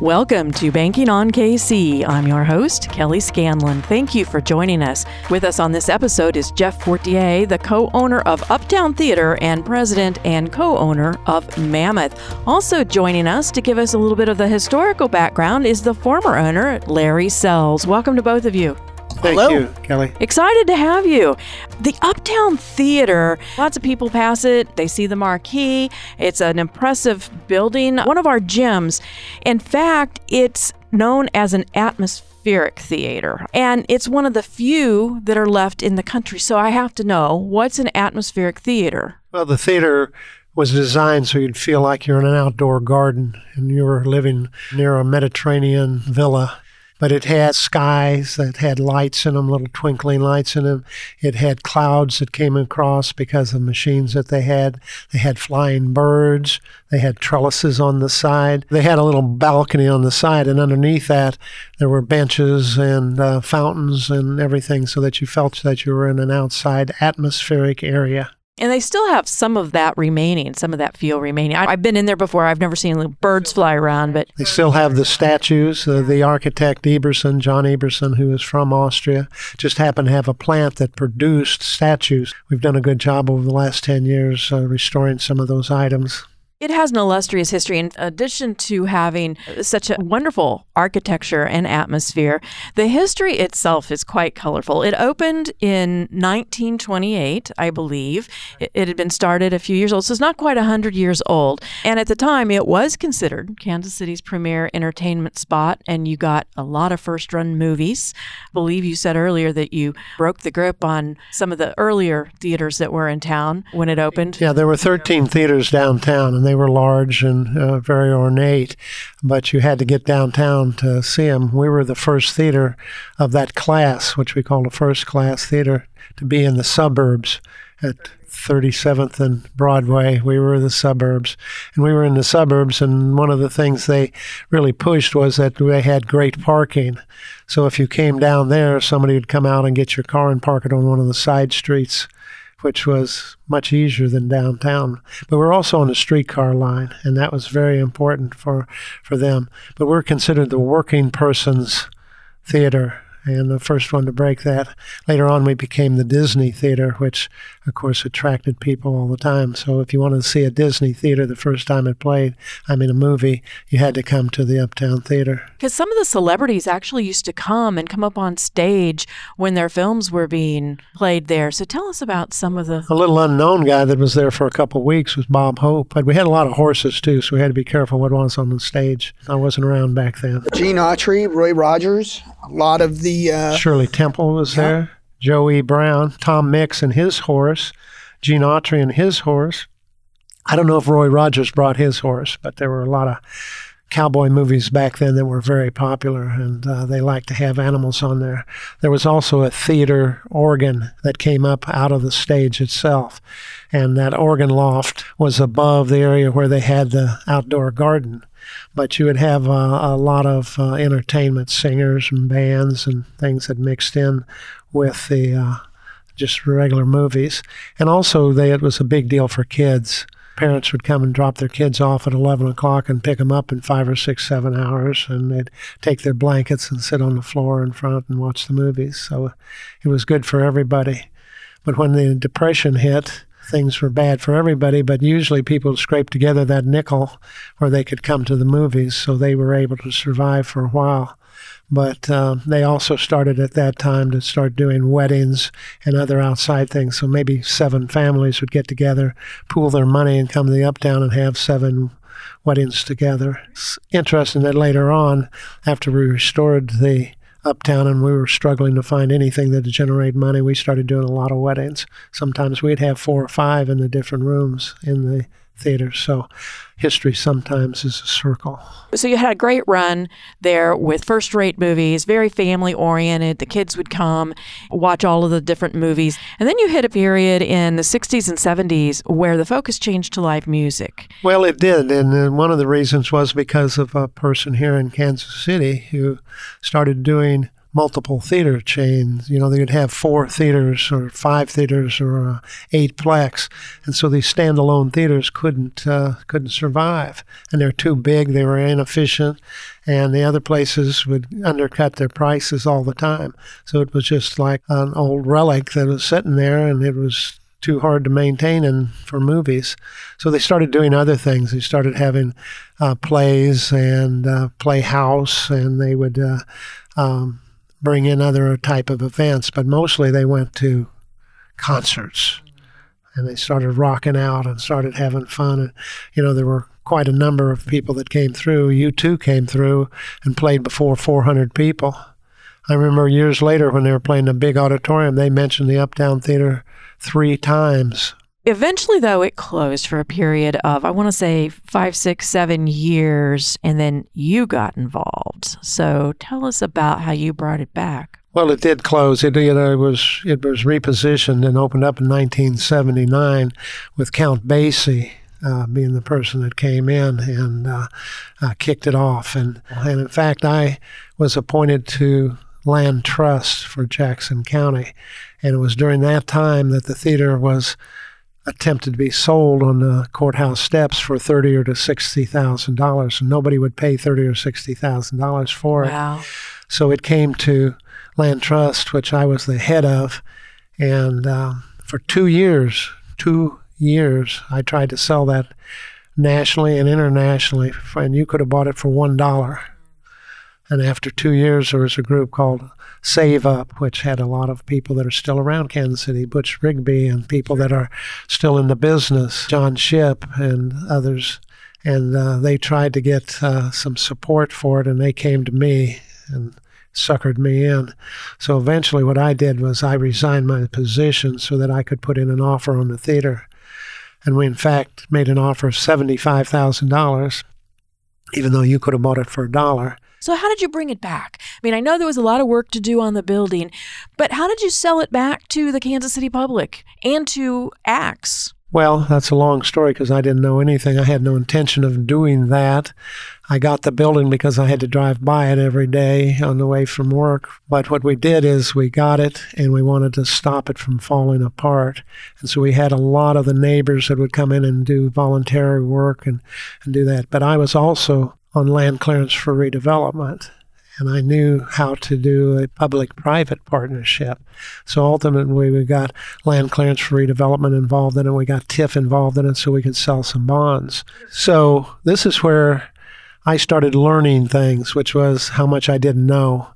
Welcome to Banking on KC. I'm your host, Kelly Scanlon. Thank you for joining us. With us on this episode is Jeff Fortier, the co owner of Uptown Theater and president and co owner of Mammoth. Also joining us to give us a little bit of the historical background is the former owner, Larry Sells. Welcome to both of you. Thank Hello. you, Kelly. Excited to have you. The Uptown Theater, lots of people pass it, they see the marquee. It's an impressive building, one of our gyms. In fact, it's known as an atmospheric theater, and it's one of the few that are left in the country. So I have to know what's an atmospheric theater? Well, the theater was designed so you'd feel like you're in an outdoor garden and you were living near a Mediterranean villa. But it had skies that had lights in them, little twinkling lights in them. It had clouds that came across because of machines that they had. They had flying birds. They had trellises on the side. They had a little balcony on the side, and underneath that, there were benches and uh, fountains and everything so that you felt that you were in an outside atmospheric area. And they still have some of that remaining, some of that feel remaining. I, I've been in there before. I've never seen birds fly around, but They still have the statues. Uh, the architect Eberson, John Eberson, who is from Austria, just happened to have a plant that produced statues. We've done a good job over the last 10 years uh, restoring some of those items. It has an illustrious history. In addition to having such a wonderful architecture and atmosphere, the history itself is quite colorful. It opened in 1928, I believe. It, had been started a few years old, so it's not quite 100 years old. And at the time, it was considered Kansas City's premier entertainment spot, and you got a lot of first run movies. I believe you said earlier that you broke the grip on some of the earlier theaters that were in town when it opened. Yeah, there were 13 theaters downtown, they were large and uh, very ornate, but you had to get downtown to see them. We were the first theater of that class, which we called a first class theater, to be in the suburbs at 37th and Broadway. We were the suburbs, and we were in the suburbs. And one of the things they really pushed was that they had great parking. So if you came down there, somebody would come out and get your car and park it on one of the side streets which was much easier than downtown. But we're also on a streetcar line, and that was very important for, for them. But we're considered the working person's theater, and the first one to break that. Later on, we became the Disney Theater, which, of course, attracted people all the time. So if you wanted to see a Disney theater the first time it played, I mean, a movie, you had to come to the Uptown Theater. Because some of the celebrities actually used to come and come up on stage when their films were being played there. So tell us about some of the. A little unknown guy that was there for a couple of weeks was Bob Hope. But we had a lot of horses too, so we had to be careful what was on the stage. I wasn't around back then. Gene Autry, Roy Rogers, a lot of the uh, Shirley Temple was there. Joey Brown, Tom Mix and his horse, Gene Autry and his horse. I don't know if Roy Rogers brought his horse, but there were a lot of cowboy movies back then that were very popular, and uh, they liked to have animals on there. There was also a theater organ that came up out of the stage itself, and that organ loft was above the area where they had the outdoor garden. But you would have uh, a lot of uh, entertainment, singers and bands and things that mixed in with the uh, just regular movies. And also, they, it was a big deal for kids parents would come and drop their kids off at 11 o'clock and pick them up in five or six, seven hours, and they'd take their blankets and sit on the floor in front and watch the movies. So it was good for everybody. But when the Depression hit, things were bad for everybody, but usually people scraped together that nickel where they could come to the movies, so they were able to survive for a while. But uh, they also started at that time to start doing weddings and other outside things. So maybe seven families would get together, pool their money, and come to the Uptown and have seven weddings together. It's interesting that later on, after we restored the uptown and we were struggling to find anything that would generate money, we started doing a lot of weddings. Sometimes we'd have four or five in the different rooms in the theater. So history sometimes is a circle. So you had a great run there with first rate movies, very family oriented. The kids would come, watch all of the different movies. And then you hit a period in the 60s and 70s where the focus changed to live music. Well, it did. And one of the reasons was because of a person here in Kansas City who started doing multiple theater chains. You know, they'd have four theaters or five theaters or uh, eight plex, and so these standalone theaters couldn't uh, couldn't survive, and they're too big. They were inefficient, and the other places would undercut their prices all the time. So it was just like an old relic that was sitting there, and it was too hard to maintain and for movies. So they started doing other things. They started having uh, plays and uh, playhouse, and they would uh, um, bring in other type of events. But mostly they went to concerts, and they started rocking out and started having fun. And you know there were quite a number of people that came through. U2 came through and played before 400 people. I remember years later when they were playing a big auditorium, they mentioned the Uptown Theater three times. Eventually, though, it closed for a period of, I want to say, five, six, seven years, and then you got involved. So tell us about how you brought it back. Well, it did close. It, you know, it was it was repositioned and opened up in 1979 with Count Basie uh, being the person that came in and uh, uh, kicked it off. And and in fact, I was appointed to land trust for Jackson County. And it was during that time that the theater was attempted to be sold on the courthouse steps for thirty or to sixty thousand dollars, and nobody would pay thirty or sixty thousand dollars for it. Wow. So it came to Land Trust, which I was the head of, and uh, for two years, two years, I tried to sell that nationally and internationally, and you could have bought it for one dollar. And after two years, there was a group called Save Up, which had a lot of people that are still around Kansas City, Butch Rigby, and people that are still in the business, John Ship and others. And uh, they tried to get uh, some support for it, and they came to me and suckered me in. So eventually, what I did was I resigned my position so that I could put in an offer on the theater. And we, in fact, made an offer of $75,000, even though you could have bought it for a dollar. So, how did you bring it back? I mean, I know there was a lot of work to do on the building, but how did you sell it back to the Kansas City public and to AXE? Well, that's a long story because I didn't know anything. I had no intention of doing that. I got the building because I had to drive by it every day on the way from work. But what we did is we got it and we wanted to stop it from falling apart. And so we had a lot of the neighbors that would come in and do voluntary work and, and do that. But I was also on land clearance for redevelopment. And I knew how to do a public private partnership. So ultimately, we got land clearance for redevelopment involved in it. And we got TIF involved in it so we could sell some bonds. So this is where I started learning things, which was how much I didn't know.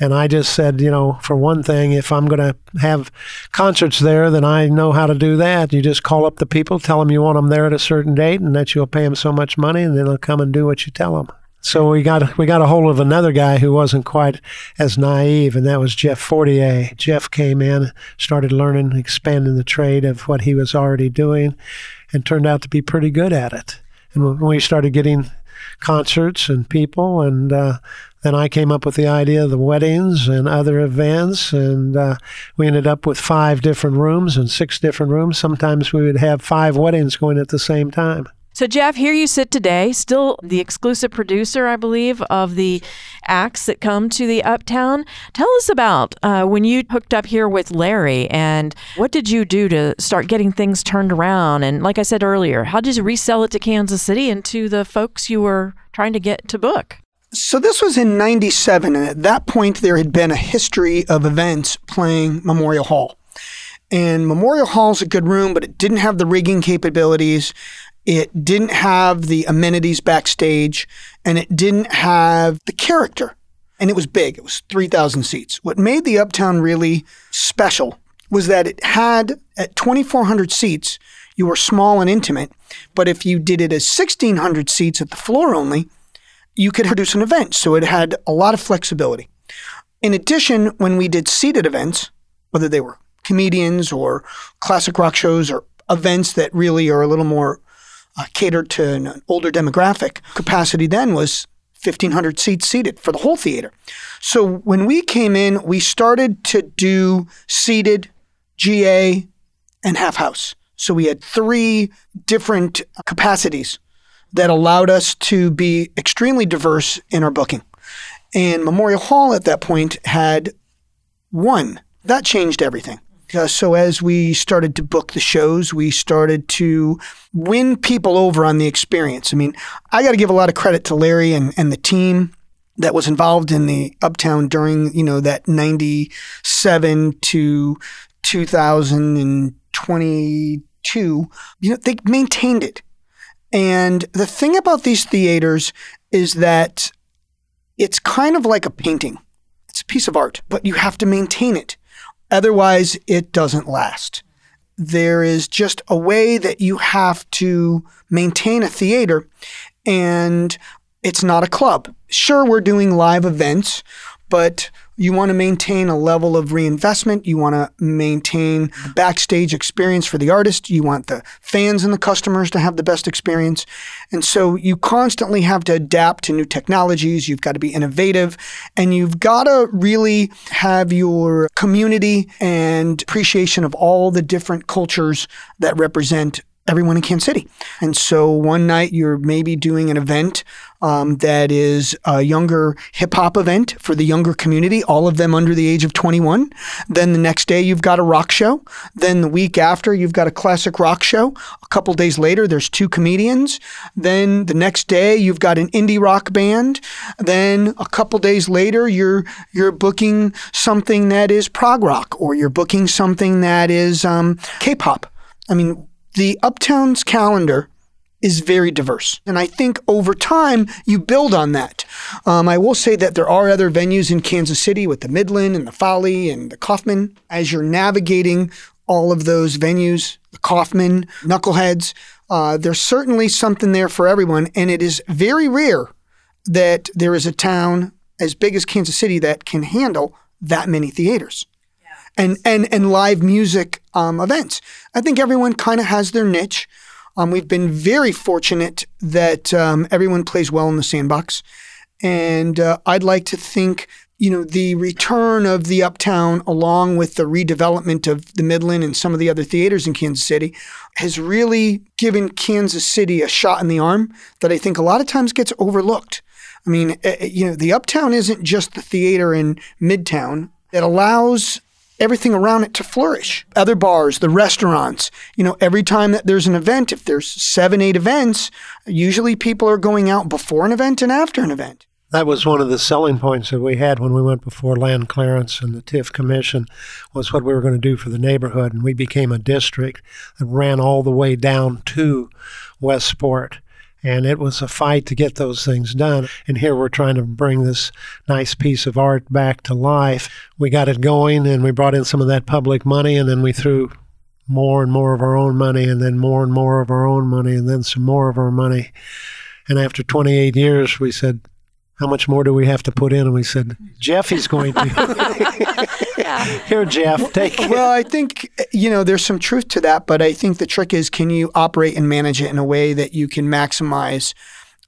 And I just said, you know, for one thing, if I'm going to have concerts there, then I know how to do that. You just call up the people, tell them you want them there at a certain date, and that you'll pay them so much money, and then they'll come and do what you tell them. So we got we got a hold of another guy who wasn't quite as naive, and that was Jeff Fortier. Jeff came in, started learning, expanding the trade of what he was already doing, and turned out to be pretty good at it. And we started getting concerts and people, and uh, then I came up with the idea of the weddings and other events, and uh, we ended up with five different rooms and six different rooms. Sometimes we would have five weddings going at the same time. So, Jeff, here you sit today, still the exclusive producer, I believe, of the acts that come to the Uptown. Tell us about uh, when you hooked up here with Larry and what did you do to start getting things turned around? And like I said earlier, how did you resell it to Kansas City and to the folks you were trying to get to book? So this was in 97, and at that point, there had been a history of events playing Memorial Hall. And Memorial Hall is a good room, but it didn't have the rigging capabilities. It didn't have the amenities backstage and it didn't have the character. And it was big. It was 3,000 seats. What made the Uptown really special was that it had at 2,400 seats, you were small and intimate. But if you did it as 1,600 seats at the floor only, you could produce an event. So it had a lot of flexibility. In addition, when we did seated events, whether they were comedians or classic rock shows or events that really are a little more uh, catered to an older demographic. Capacity then was 1,500 seats seated for the whole theater. So when we came in, we started to do seated, GA, and half house. So we had three different capacities that allowed us to be extremely diverse in our booking. And Memorial Hall at that point had one. That changed everything. Uh, so as we started to book the shows, we started to win people over on the experience. I mean, I got to give a lot of credit to Larry and, and the team that was involved in the Uptown during, you know, that 97 to 2022. You know, they maintained it. And the thing about these theaters is that it's kind of like a painting. It's a piece of art, but you have to maintain it. Otherwise, it doesn't last. There is just a way that you have to maintain a theater, and it's not a club. Sure, we're doing live events, but you want to maintain a level of reinvestment. You want to maintain backstage experience for the artist. You want the fans and the customers to have the best experience. And so you constantly have to adapt to new technologies. You've got to be innovative and you've got to really have your community and appreciation of all the different cultures that represent everyone in Kansas City. And so one night you're maybe doing an event um, that is a younger hip hop event for the younger community, all of them under the age of 21. Then the next day you've got a rock show. Then the week after you've got a classic rock show. A couple days later there's two comedians. Then the next day you've got an indie rock band. Then a couple days later you're you're booking something that is prog rock or you're booking something that is um, K-pop. I mean, the Uptown's calendar is very diverse. And I think over time, you build on that. Um, I will say that there are other venues in Kansas City with the Midland and the Folly and the Kauffman. As you're navigating all of those venues, the Kauffman, Knuckleheads, uh, there's certainly something there for everyone. And it is very rare that there is a town as big as Kansas City that can handle that many theaters and and and live music um, events. I think everyone kind of has their niche. Um, we've been very fortunate that um, everyone plays well in the sandbox, and uh, I'd like to think you know the return of the Uptown, along with the redevelopment of the Midland and some of the other theaters in Kansas City, has really given Kansas City a shot in the arm that I think a lot of times gets overlooked. I mean, uh, you know, the Uptown isn't just the theater in Midtown. It allows everything around it to flourish. Other bars, the restaurants, you know, every time that there's an event, if there's seven, eight events, usually people are going out before an event and after an event. That was one of the selling points that we had when we went before land clearance and the TIF commission was what we were going to do for the neighborhood. And we became a district that ran all the way down to Westport and it was a fight to get those things done. And here we're trying to bring this nice piece of art back to life. We got it going and we brought in some of that public money and then we threw more and more of our own money and then more and more of our own money and then some more of our money. And after 28 years, we said, how much more do we have to put in? And we said, Jeffy's going to. Here, Jeff, take it. Well, I think, you know, there's some truth to that, but I think the trick is can you operate and manage it in a way that you can maximize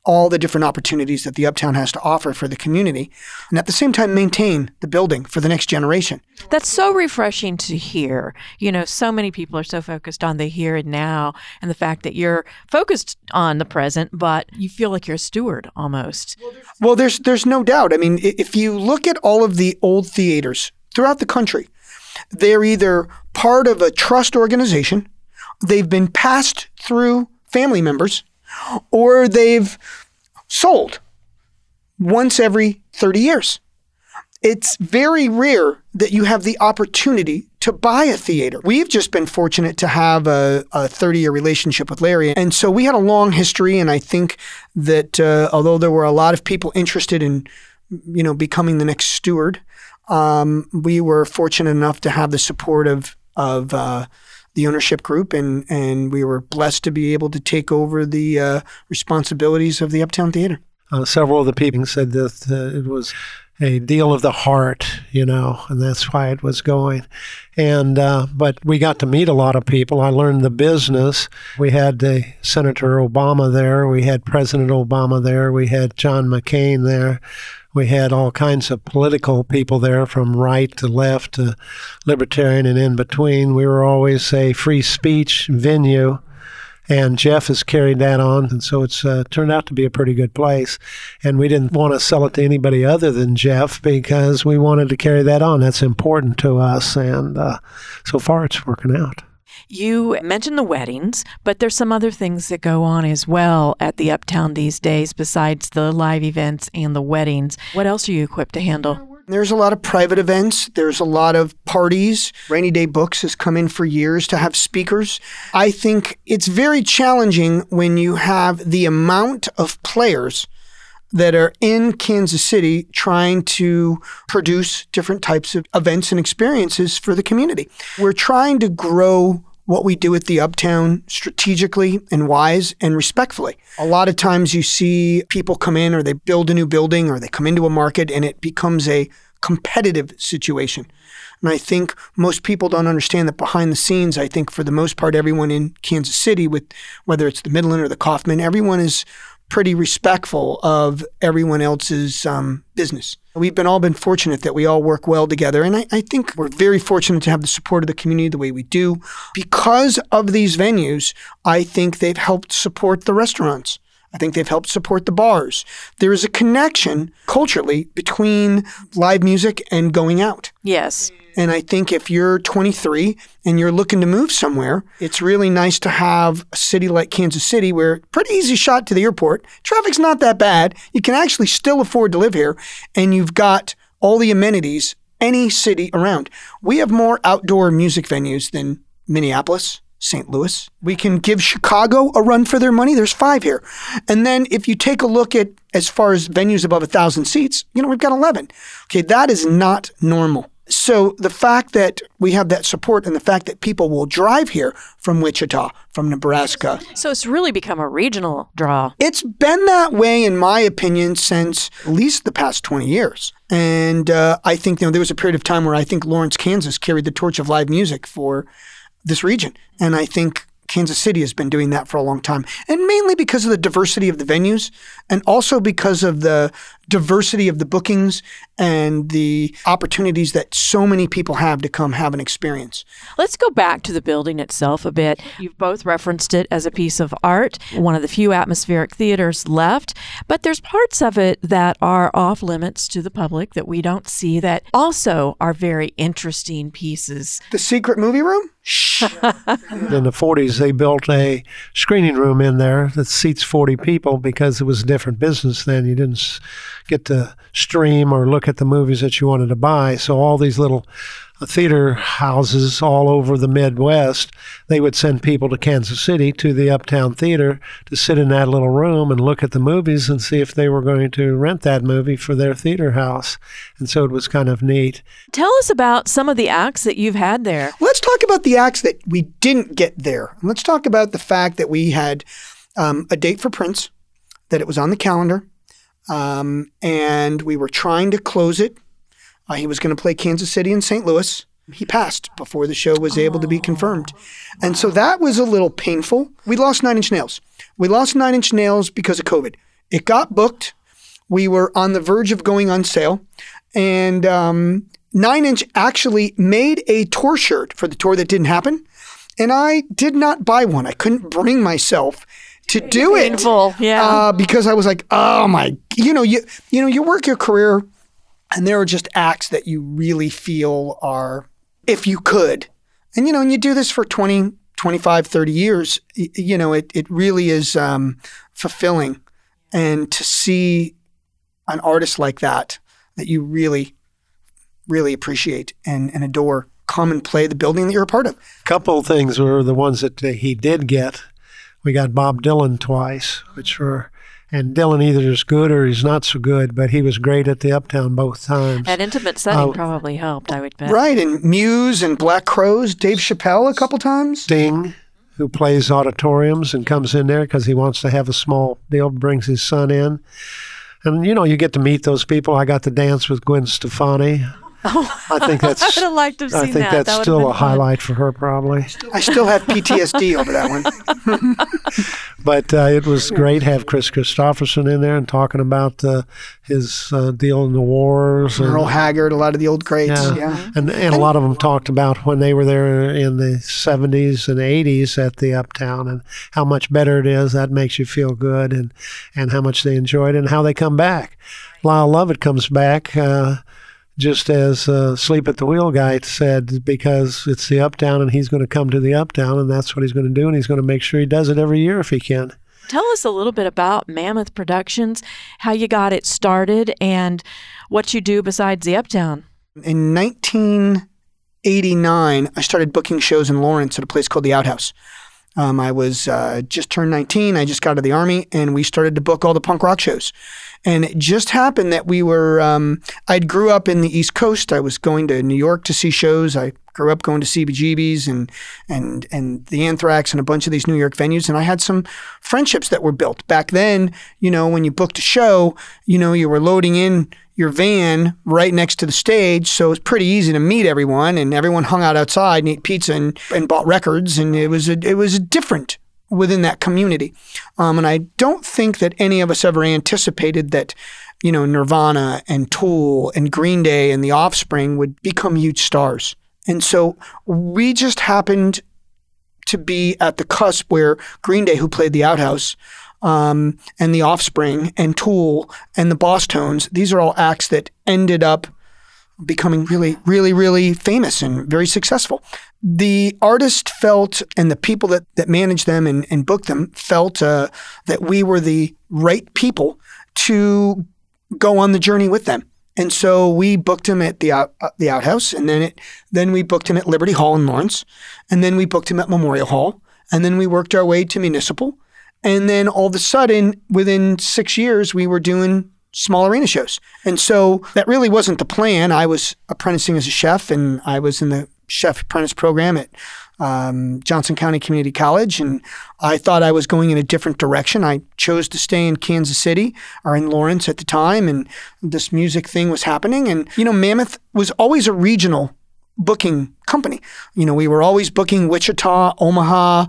all the different opportunities that the Uptown has to offer for the community, and at the same time maintain the building for the next generation. That's so refreshing to hear. You know, so many people are so focused on the here and now, and the fact that you're focused on the present, but you feel like you're a steward almost. Well, there's there's no doubt. I mean, if you look at all of the old theaters throughout the country, they're either part of a trust organization, they've been passed through family members or they've sold once every 30 years. It's very rare that you have the opportunity to buy a theater. We've just been fortunate to have a, a 30 year relationship with Larry. And so we had a long history. And I think that uh, although there were a lot of people interested in, you know, becoming the next steward, um, we were fortunate enough to have the support of, of uh, the ownership group, and and we were blessed to be able to take over the uh, responsibilities of the Uptown Theater. Uh, several of the people said that uh, it was a deal of the heart, you know, and that's why it was going. And uh, but we got to meet a lot of people. I learned the business. We had uh, Senator Obama there. We had President Obama there. We had John McCain there. We had all kinds of political people there, from right to left to libertarian and in between. We were always a free speech venue. And Jeff has carried that on, and so it's uh, turned out to be a pretty good place. And we didn't want to sell it to anybody other than Jeff because we wanted to carry that on. That's important to us, and uh, so far it's working out. You mentioned the weddings, but there's some other things that go on as well at the Uptown these days besides the live events and the weddings. What else are you equipped to handle? There's a lot of private events. There's a lot of parties. Rainy Day Books has come in for years to have speakers. I think it's very challenging when you have the amount of players that are in Kansas City trying to produce different types of events and experiences for the community. We're trying to grow what we do at the Uptown strategically and wise and respectfully. A lot of times you see people come in or they build a new building or they come into a market and it becomes a competitive situation. And I think most people don't understand that behind the scenes, I think for the most part, everyone in Kansas City, with whether it's the Midland or the Kauffman, everyone is pretty respectful of everyone else's um, business. We've been all been fortunate that we all work well together, and I, I, think we're very fortunate to have the support of the community the way we do. Because of these venues, I think they've helped support the restaurants. I think they've helped support the bars. There is a connection culturally between live music and going out. Yes. And I think if you're 23 and you're looking to move somewhere, it's really nice to have a city like Kansas City where pretty easy shot to the airport. Traffic's not that bad. You can actually still afford to live here and you've got all the amenities any city around. We have more outdoor music venues than Minneapolis, St. Louis. We can give Chicago a run for their money. There's five here. And then if you take a look at as far as venues above a thousand seats, you know, we've got 11. Okay, that is not normal. So the fact that we have that support and the fact that people will drive here from Wichita, from Nebraska. So it's really become a regional draw. It's been that way, in my opinion, since at least the past 20 years. And uh, I think you know there was a period of time where I think Lawrence, Kansas carried the torch of live music for this region. And I think Kansas City has been doing that for a long time, and mainly because of the diversity of the venues, and also because of the diversity of the bookings and the opportunities that so many people have to come have an experience. Let's go back to the building itself a bit. You've both referenced it as a piece of art, one of the few atmospheric theaters left, but there's parts of it that are off limits to the public that we don't see that also are very interesting pieces. The secret movie room? in the 40s, they built a screening room in there that seats 40 people because it was a different business then. You didn't get to stream or look at the movies that you wanted to buy. So all these little theater houses all over the Midwest, they would send people to Kansas City to the Uptown Theater to sit in that little room and look at the movies and see if they were going to rent that movie for their theater house. And so it was kind of neat. Tell us about some of the acts that you've had there. Let's talk about the acts that we didn't get there. Let's talk about the fact that we had um, a date for Prince, that it was on the calendar, um, and we were trying to close it uh, he was going to play Kansas City and St. Louis. He passed before the show was able to be confirmed. And so that was a little painful. We lost Nine Inch Nails. We lost Nine Inch Nails because of COVID. It got booked. We were on the verge of going on sale. And um, Nine Inch actually made a tour shirt for the tour that didn't happen. And I did not buy one. I couldn't bring myself to do Painful, it. yeah. Uh, because I was like, oh my, you know, you you know, you work your career and there are just acts that you really feel are, if you could, and you know, and you do this for 20, 25, 30 years, you know, it, it really is um, fulfilling. And to see an artist like that, that you really, really appreciate and, and adore, come and play the building that you're a part of. A couple of things were the ones that he did get. We got Bob Dylan twice, which were and Dylan either is good or he's not so good, but he was great at the Uptown both times. That intimate setting uh, probably helped, I would bet. Right, and Muse and Black Crowes, Dave Chappelle a couple times. Sting, who plays auditoriums and comes in there because he wants to have a small deal, brings his son in. And, you know, you get to meet those people. I got to dance with Gwen Stefani. Oh, I think that's. I would have liked to have seen I think that. that's That would have still been a fun. highlight for her, probably. I still have PTSD over that one. But uh, it was great to have Kris Kristofferson in there and talking about uh, his uh, deal in the wars. and- Earl Haggard, a lot of the old greats. Yeah. Yeah. And, and a lot of them talked about when they were there in the 70s and 80s at the Uptown and how much better it is. That makes you feel good and, and how much they enjoyed it and how they come back. Lyle Lovett comes back uh, just as uh, Sleep at the Wheel guy said because it's the Uptown and he's going to come to the Uptown and that's what he's going to do and he's going to make sure he does it every year if he can. Tell us a little bit about Mammoth Productions, how you got it started, and what you do besides the Uptown. In 1989, I started booking shows in Lawrence at a place called the Outhouse. Um, I was uh, just turned 19. I just got out of the army, and we started to book all the punk rock shows. And it just happened that we were. Um, I'd grew up in the East Coast. I was going to New York to see shows. I grew up going to CBGBs and and and the Anthrax and a bunch of these New York venues. And I had some friendships that were built back then. You know, when you booked a show, you know, you were loading in your van right next to the stage, so it was pretty easy to meet everyone, and everyone hung out outside and ate pizza and, and bought records, and it was a, it was different within that community. Um, and I don't think that any of us ever anticipated that, you know, Nirvana and Tool and Green Day and The Offspring would become huge stars. And so we just happened to be at the cusp where Green Day, who played the Outhouse, um, and the Offspring and Tool and the Bosstones, these are all acts that ended up becoming really, really, really famous and very successful. The artist felt, and the people that, that managed them and, and booked them felt uh, that we were the right people to go on the journey with them. And so we booked him at the out, uh, the outhouse, and then it then we booked him at Liberty Hall in Lawrence, and then we booked him at Memorial Hall, and then we worked our way to Municipal, and then all of a sudden, within six years, we were doing small arena shows. And so that really wasn't the plan. I was apprenticing as a chef, and I was in the chef apprentice program at um, Johnson County Community College, and I thought I was going in a different direction. I chose to stay in Kansas City or in Lawrence at the time, and this music thing was happening. And, you know, Mammoth was always a regional booking company. You know, we were always booking Wichita, Omaha,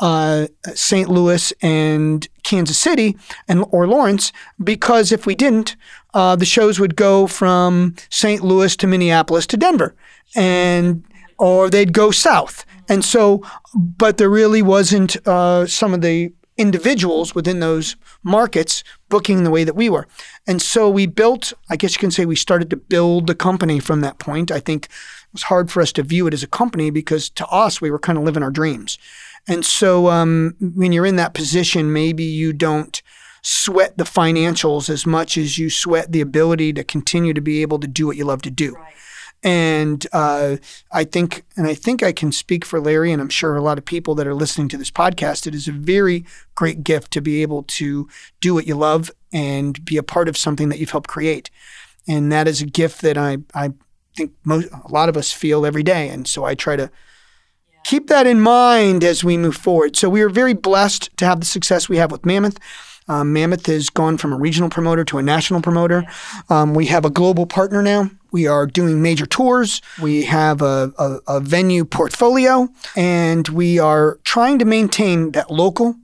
uh, St. Louis, and Kansas City, and or Lawrence, because if we didn't, uh, the shows would go from St. Louis to Minneapolis to Denver, and or they'd go south. And so, but there really wasn't uh, some of the individuals within those markets booking the way that we were. And so we built, I guess you can say we started to build the company from that point. I think it was hard for us to view it as a company because to us, we were kind of living our dreams. And so um, when you're in that position, maybe you don't sweat the financials as much as you sweat the ability to continue to be able to do what you love to do. And uh, I think, and I think I can speak for Larry, and I'm sure a lot of people that are listening to this podcast. It is a very great gift to be able to do what you love and be a part of something that you've helped create. And that is a gift that I, I think most, a lot of us feel every day. And so I try to keep that in mind as we move forward. So we are very blessed to have the success we have with Mammoth. Um, Mammoth has gone from a regional promoter to a national promoter. Um, we have a global partner now. We are doing major tours. We have a, a, a venue portfolio, and we are trying to maintain that local,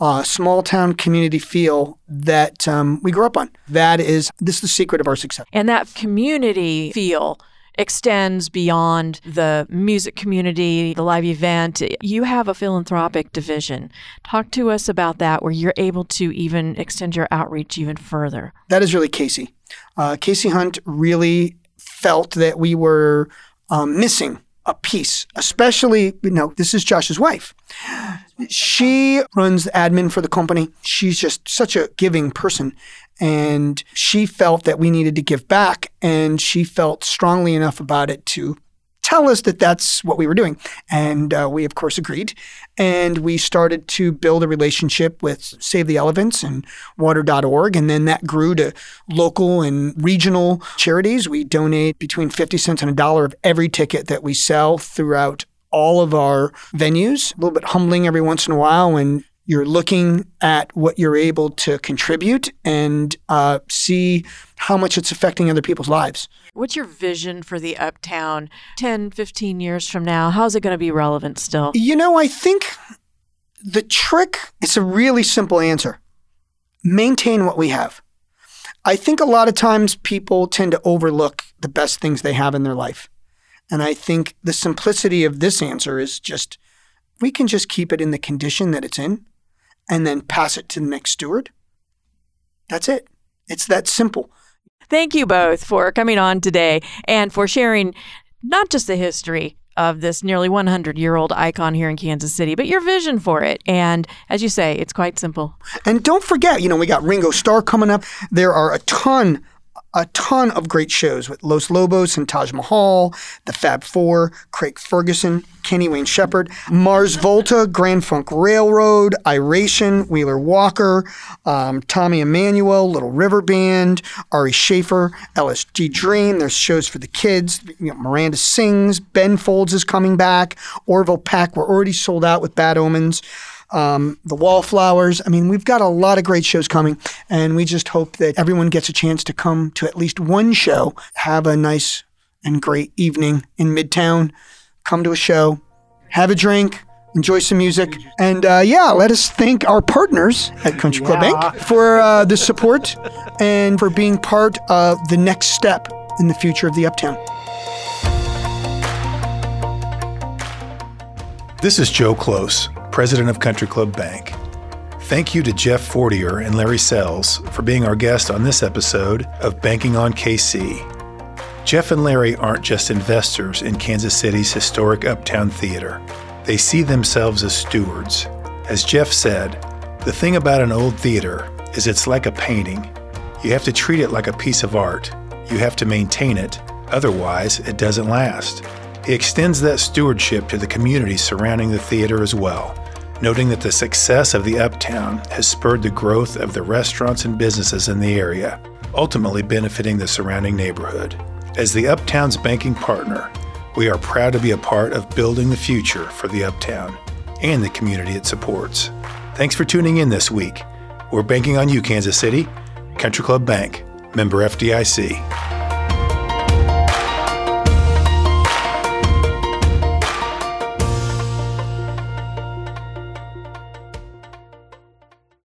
uh, small town community feel that um, we grew up on. That is this is the secret of our success. And that community feel extends beyond the music community, the live event. You have a philanthropic division. Talk to us about that, where you're able to even extend your outreach even further. That is really Casey. Uh, Casey Hunt really felt that we were um, missing a piece, especially, you know, this is Josh's wife. She runs admin for the company. She's just such a giving person. And she felt that we needed to give back. And she felt strongly enough about it to tell us that that's what we were doing. And uh, we, of course, agreed. And we started to build a relationship with Save the Elephants and water.org. And then that grew to local and regional charities. We donate between 50 cents and a dollar of every ticket that we sell throughout all of our venues. A little bit humbling every once in a while when You're looking at what you're able to contribute and uh, see how much it's affecting other people's lives. What's your vision for the Uptown 10, 15 years from now? How's it going to be relevant still? You know, I think the trick, it's a really simple answer maintain what we have. I think a lot of times people tend to overlook the best things they have in their life. And I think the simplicity of this answer is just we can just keep it in the condition that it's in and then pass it to the next steward. That's it. It's that simple. Thank you both for coming on today and for sharing not just the history of this nearly 100 year old icon here in Kansas City, but your vision for it. And as you say, it's quite simple. And don't forget, you know, we got Ringo Starr coming up. There are a ton a ton of great shows with Los Lobos and Taj Mahal, the Fab Four, Craig Ferguson, Kenny Wayne Shepherd, Mars Volta, Grand Funk Railroad, Iration, Wheeler Walker, um, Tommy Emmanuel, Little River Band, Ari Shaffir, LSD Dream. There's shows for the kids. You know, Miranda Sings, Ben Folds is coming back, Orville Peck. We're already sold out with Bad Omens um, the Wallflowers. I mean, we've got a lot of great shows coming, and we just hope that everyone gets a chance to come to at least one show, have a nice and great evening in Midtown, come to a show, have a drink. Enjoy some music. And uh, yeah, let us thank our partners at Country Club yeah. Bank for uh, the support and for being part of the next step in the future of the Uptown. This is Joe Close president of Country Club Bank. Thank you to Jeff Fortier and Larry Sells for being our guest on this episode of Banking on KC. Jeff and Larry aren't just investors in Kansas City's historic Uptown Theater. They see themselves as stewards. As Jeff said, the thing about an old theater is it's like a painting. You have to treat it like a piece of art. You have to maintain it, otherwise, it doesn't last. He extends that stewardship to the community surrounding the theater as well noting that the success of the Uptown has spurred the growth of the restaurants and businesses in the area, ultimately benefiting the surrounding neighborhood. As the Uptown's banking partner, we are proud to be a part of building the future for the Uptown and the community it supports. Thanks for tuning in this week. We're banking on you, Kansas City. Country Club Bank, member FDIC.